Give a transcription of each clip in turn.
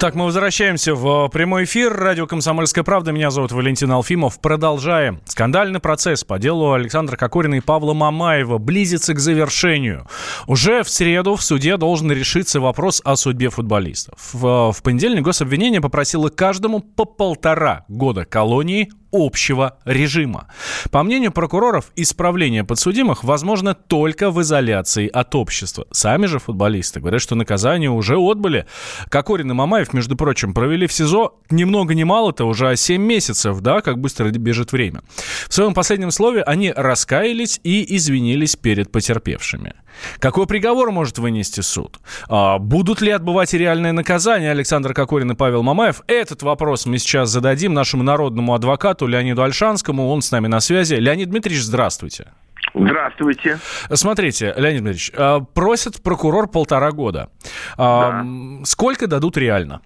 Итак, мы возвращаемся в прямой эфир. Радио «Комсомольская правда». Меня зовут Валентин Алфимов. Продолжаем. Скандальный процесс по делу Александра Кокорина и Павла Мамаева близится к завершению. Уже в среду в суде должен решиться вопрос о судьбе футболистов. В, в понедельник гособвинение попросило каждому по полтора года колонии общего режима. По мнению прокуроров, исправление подсудимых возможно только в изоляции от общества. Сами же футболисты говорят, что наказание уже отбыли. Кокорин и Мамаев, между прочим, провели в СИЗО ни много ни мало-то уже 7 месяцев, да, как быстро бежит время. В своем последнем слове они раскаялись и извинились перед потерпевшими. Какой приговор может вынести суд? А, будут ли отбывать реальное наказание Александр Кокорин и Павел Мамаев? Этот вопрос мы сейчас зададим нашему народному адвокату Леониду Альшанскому. Он с нами на связи. Леонид Дмитриевич, здравствуйте. Здравствуйте. Смотрите, Леонид Дмитриевич, а, просит прокурор полтора года. А, да. Сколько дадут реально?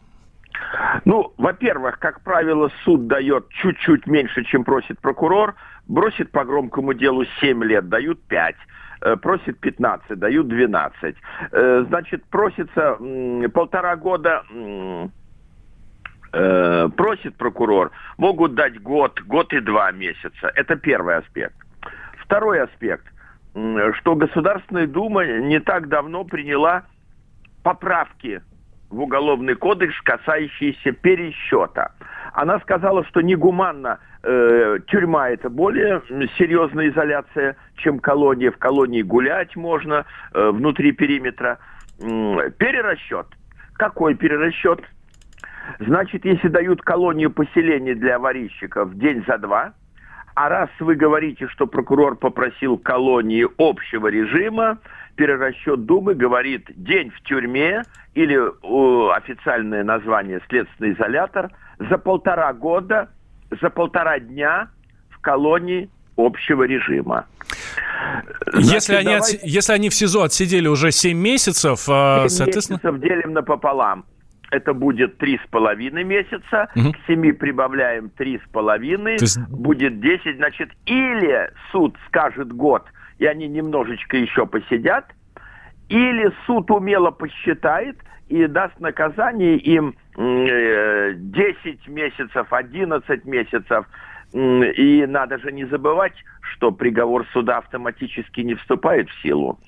Ну, во-первых, как правило, суд дает чуть-чуть меньше, чем просит прокурор. Бросит по громкому делу 7 лет, дают 5 э, просит 15, дают 12. Э, значит, просится полтора года э, просит прокурор, могут дать год, год и два месяца. Это первый аспект. Второй аспект, что Государственная Дума не так давно приняла поправки в Уголовный кодекс, касающиеся пересчета. Она сказала, что негуманно э, тюрьма это более серьезная изоляция, чем колония. В колонии гулять можно э, внутри периметра. Перерасчет. Какой перерасчет? Значит, если дают колонию поселения для аварийщиков день за два, а раз вы говорите, что прокурор попросил колонии общего режима, перерасчет Думы говорит день в тюрьме или о, официальное название следственный изолятор за полтора года, за полтора дня в колонии общего режима. Значит, если, они давайте... от, если они в СИЗО отсидели уже 7 месяцев, 7 а, соответственно... месяцев делим напополам. Это будет три с половиной месяца, угу. к семи прибавляем три с половиной, есть... будет 10, значит, или суд скажет год, и они немножечко еще посидят, или суд умело посчитает и даст наказание им 10 э, месяцев, 11 месяцев. И надо же не забывать, что приговор суда автоматически не вступает в силу,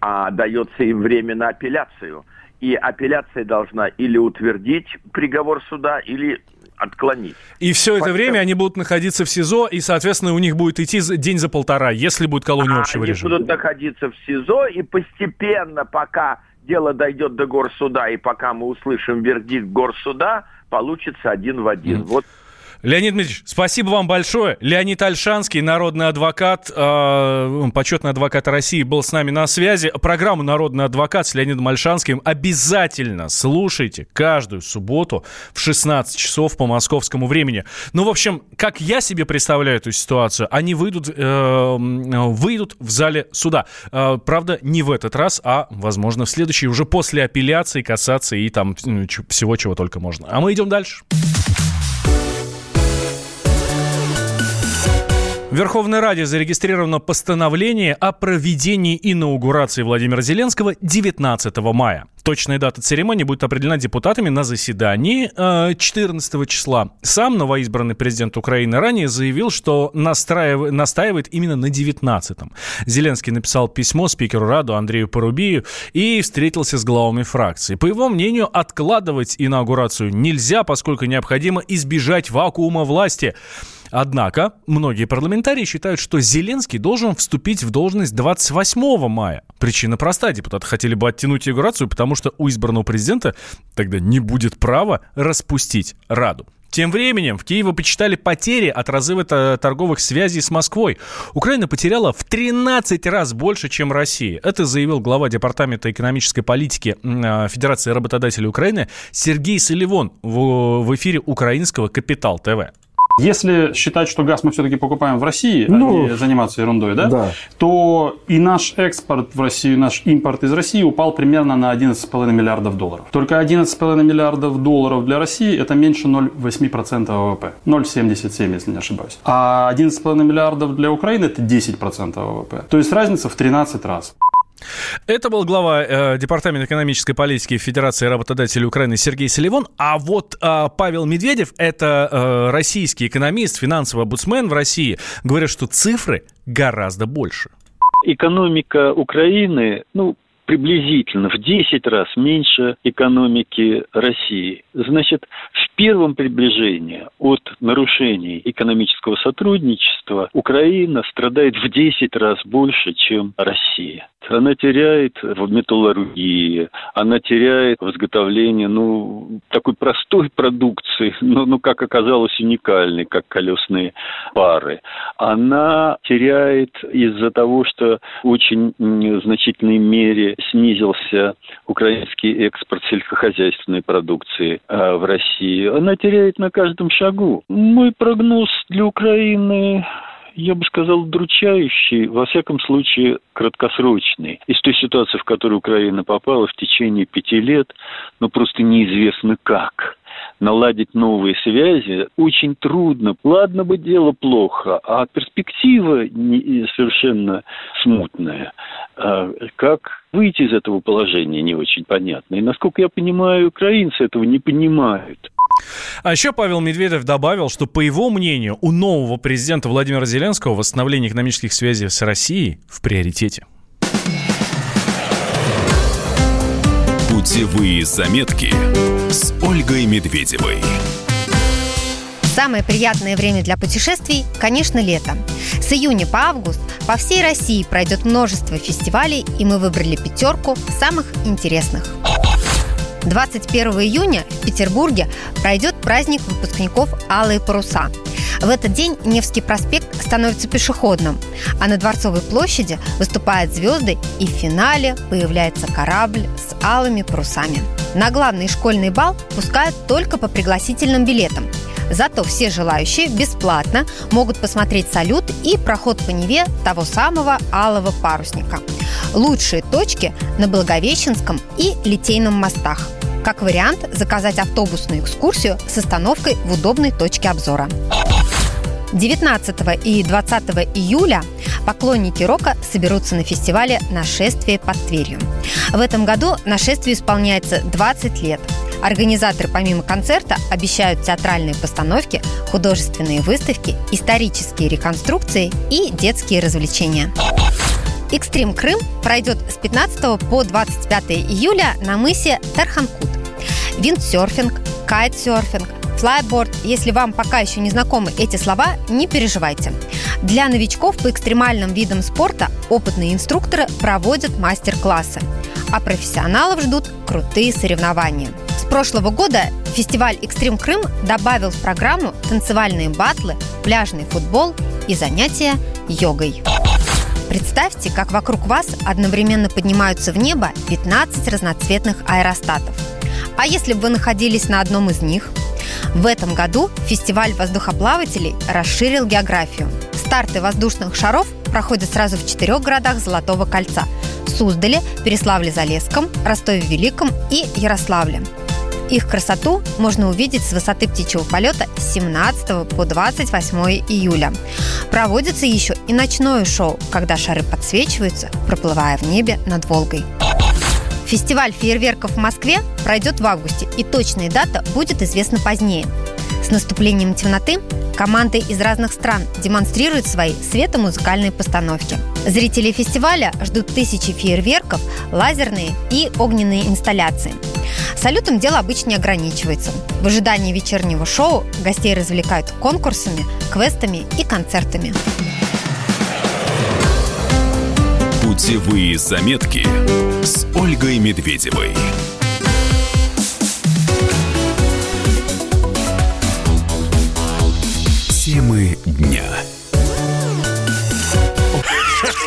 а дается им время на апелляцию. И апелляция должна или утвердить приговор суда, или отклонить. И все это время они будут находиться в СИЗО, и, соответственно, у них будет идти день за полтора, если будет колония а общего они режима. Они будут находиться в СИЗО, и постепенно, пока дело дойдет до горсуда, и пока мы услышим вердикт горсуда, получится один в один. Mm. Вот Леонид Дмитриевич, спасибо вам большое. Леонид Альшанский, народный адвокат, э, почетный адвокат России, был с нами на связи. Программу «Народный адвокат» с Леонидом Альшанским обязательно слушайте каждую субботу в 16 часов по московскому времени. Ну, в общем, как я себе представляю эту ситуацию, они выйдут, э, выйдут в зале суда. Э, правда, не в этот раз, а, возможно, в следующий, уже после апелляции, касаться и там всего, чего только можно. А мы идем дальше. В Верховной Раде зарегистрировано постановление о проведении инаугурации Владимира Зеленского 19 мая. Точная дата церемонии будет определена депутатами на заседании 14 э, числа. Сам новоизбранный президент Украины ранее заявил, что настраив... настаивает именно на 19-м. Зеленский написал письмо спикеру Раду Андрею Порубию и встретился с главами фракции. По его мнению, откладывать инаугурацию нельзя, поскольку необходимо избежать вакуума власти. Однако многие парламентарии считают, что Зеленский должен вступить в должность 28 мая. Причина проста. Депутаты хотели бы оттянуть инаугурацию, потому что у избранного президента тогда не будет права распустить Раду. Тем временем в Киеве почитали потери от разрыва торговых связей с Москвой. Украина потеряла в 13 раз больше, чем Россия. Это заявил глава Департамента экономической политики а, Федерации работодателей Украины Сергей Соливон в эфире украинского «Капитал ТВ». Если считать, что газ мы все-таки покупаем в России, а ну, а не заниматься ерундой, да, да, то и наш экспорт в Россию, наш импорт из России упал примерно на 11,5 миллиардов долларов. Только 11,5 миллиардов долларов для России это меньше 0,8% ВВП. 0,77, если не ошибаюсь. А 11,5 миллиардов для Украины это 10% ВВП. То есть разница в 13 раз. Это был глава э, Департамента экономической политики Федерации работодателей Украины Сергей Селивон. А вот э, Павел Медведев, это э, российский экономист, финансовый обусмен в России, говорит, что цифры гораздо больше. Экономика Украины, ну, приблизительно в 10 раз меньше экономики России. Значит, в первом приближении от нарушений экономического сотрудничества Украина страдает в 10 раз больше, чем Россия. Она теряет в металлургии, она теряет в изготовлении ну, такой простой продукции, но, ну, как оказалось, уникальной, как колесные пары. Она теряет из-за того, что в очень значительной мере снизился украинский экспорт сельскохозяйственной продукции э, в России. Она теряет на каждом шагу. Мой прогноз для Украины я бы сказал, удручающий, во всяком случае, краткосрочный. Из той ситуации, в которую Украина попала в течение пяти лет, ну, просто неизвестно как наладить новые связи очень трудно. Ладно бы дело плохо, а перспектива не, совершенно смутная. А как выйти из этого положения не очень понятно. И, насколько я понимаю, украинцы этого не понимают. А еще Павел Медведев добавил, что, по его мнению, у нового президента Владимира Зеленского восстановление экономических связей с Россией в приоритете. Путевые заметки с Ольгой Медведевой. Самое приятное время для путешествий, конечно, лето. С июня по август по всей России пройдет множество фестивалей, и мы выбрали пятерку самых интересных. 21 июня в Петербурге пройдет праздник выпускников «Алые паруса». В этот день Невский проспект становится пешеходным, а на Дворцовой площади выступают звезды, и в финале появляется корабль с алыми парусами. На главный школьный бал пускают только по пригласительным билетам. Зато все желающие бесплатно могут посмотреть салют и проход по Неве того самого алого парусника. Лучшие точки на Благовещенском и Литейном мостах. Как вариант, заказать автобусную экскурсию с остановкой в удобной точке обзора. 19 и 20 июля поклонники рока соберутся на фестивале «Нашествие под Тверью». В этом году нашествию исполняется 20 лет. Организаторы помимо концерта обещают театральные постановки, художественные выставки, исторические реконструкции и детские развлечения. Экстрим Крым пройдет с 15 по 25 июля на мысе Тарханкут. Виндсерфинг, кайтсерфинг, флайборд. Если вам пока еще не знакомы эти слова, не переживайте. Для новичков по экстремальным видам спорта опытные инструкторы проводят мастер-классы, а профессионалов ждут крутые соревнования. С прошлого года фестиваль «Экстрим Крым» добавил в программу танцевальные батлы, пляжный футбол и занятия йогой. Представьте, как вокруг вас одновременно поднимаются в небо 15 разноцветных аэростатов. А если бы вы находились на одном из них? В этом году фестиваль воздухоплавателей расширил географию. Старты воздушных шаров проходят сразу в четырех городах Золотого кольца – Суздале, Переславле-Залесском, Ростове-Великом и Ярославле. Их красоту можно увидеть с высоты птичьего полета с 17 по 28 июля. Проводится еще и ночное шоу, когда шары подсвечиваются, проплывая в небе над Волгой. Фестиваль фейерверков в Москве пройдет в августе, и точная дата будет известна позднее. С наступлением темноты команды из разных стран демонстрируют свои светомузыкальные постановки. Зрители фестиваля ждут тысячи фейерверков, лазерные и огненные инсталляции – Салютом дело обычно не ограничивается. В ожидании вечернего шоу гостей развлекают конкурсами, квестами и концертами. Путевые заметки с Ольгой Медведевой. Темы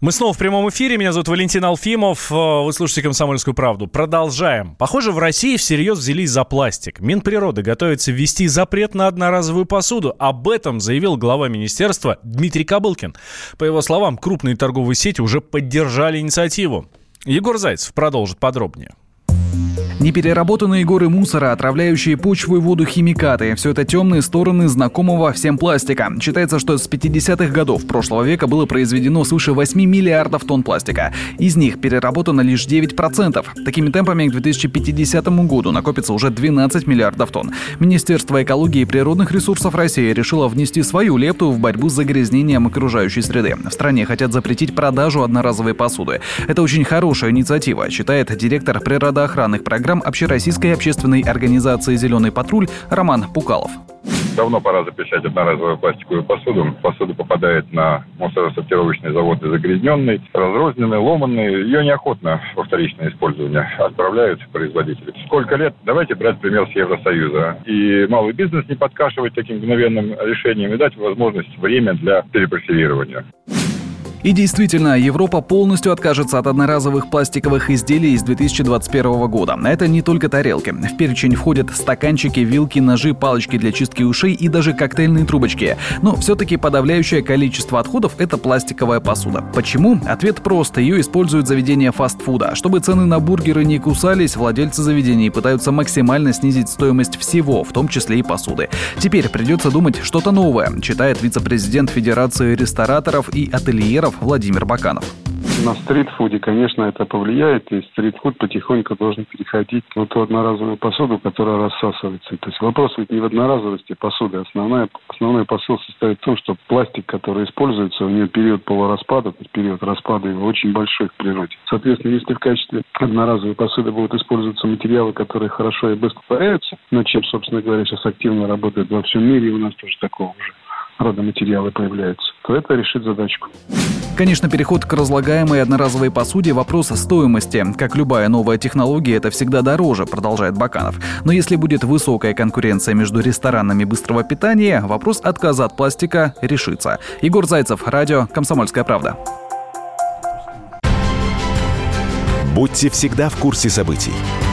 Мы снова в прямом эфире. Меня зовут Валентин Алфимов. Э, вы слушаете «Комсомольскую правду». Продолжаем. Похоже, в России всерьез взялись за пластик. Минприроды готовится ввести запрет на одноразовую посуду. Об этом заявил глава министерства Дмитрий Кобылкин. По его словам, крупные торговые сети уже поддержали инициативу. Егор Зайцев продолжит подробнее. Непереработанные горы мусора, отравляющие почву и воду химикаты – все это темные стороны знакомого всем пластика. Считается, что с 50-х годов прошлого века было произведено свыше 8 миллиардов тонн пластика. Из них переработано лишь 9%. Такими темпами к 2050 году накопится уже 12 миллиардов тонн. Министерство экологии и природных ресурсов России решило внести свою лепту в борьбу с загрязнением окружающей среды. В стране хотят запретить продажу одноразовой посуды. Это очень хорошая инициатива, считает директор природоохранных программ программ Общероссийской общественной организации «Зеленый патруль» Роман Пукалов. Давно пора запрещать одноразовую пластиковую посуду. Посуда попадает на мусоросортировочные заводы загрязненной, разрозненной, ломанной. Ее неохотно во вторичное использование отправляют производители. Сколько лет? Давайте брать пример с Евросоюза. И малый бизнес не подкашивать таким мгновенным решением и дать возможность время для перепрофилирования. И действительно, Европа полностью откажется от одноразовых пластиковых изделий с 2021 года. Это не только тарелки. В перечень входят стаканчики, вилки, ножи, палочки для чистки ушей и даже коктейльные трубочки. Но все-таки подавляющее количество отходов – это пластиковая посуда. Почему? Ответ прост. Ее используют заведения фастфуда. Чтобы цены на бургеры не кусались, владельцы заведений пытаются максимально снизить стоимость всего, в том числе и посуды. Теперь придется думать что-то новое, читает вице-президент Федерации рестораторов и ательеров Макаров, Владимир Баканов. На стритфуде, конечно, это повлияет, и стритфуд потихоньку должен переходить на ту одноразовую посуду, которая рассасывается. То есть вопрос ведь не в одноразовости посуды. Основная, основной посыл состоит в том, что пластик, который используется, у него период полураспада, то есть период распада его очень большой в природе. Соответственно, если в качестве одноразовой посуды будут использоваться материалы, которые хорошо и быстро паряются, над чем, собственно говоря, сейчас активно работают во всем мире, и у нас тоже такого уже рода материалы появляются, то это решит задачку. Конечно, переход к разлагаемой одноразовой посуде – вопрос стоимости. Как любая новая технология, это всегда дороже, продолжает Баканов. Но если будет высокая конкуренция между ресторанами быстрого питания, вопрос отказа от пластика решится. Егор Зайцев, радио «Комсомольская правда». Будьте всегда в курсе событий.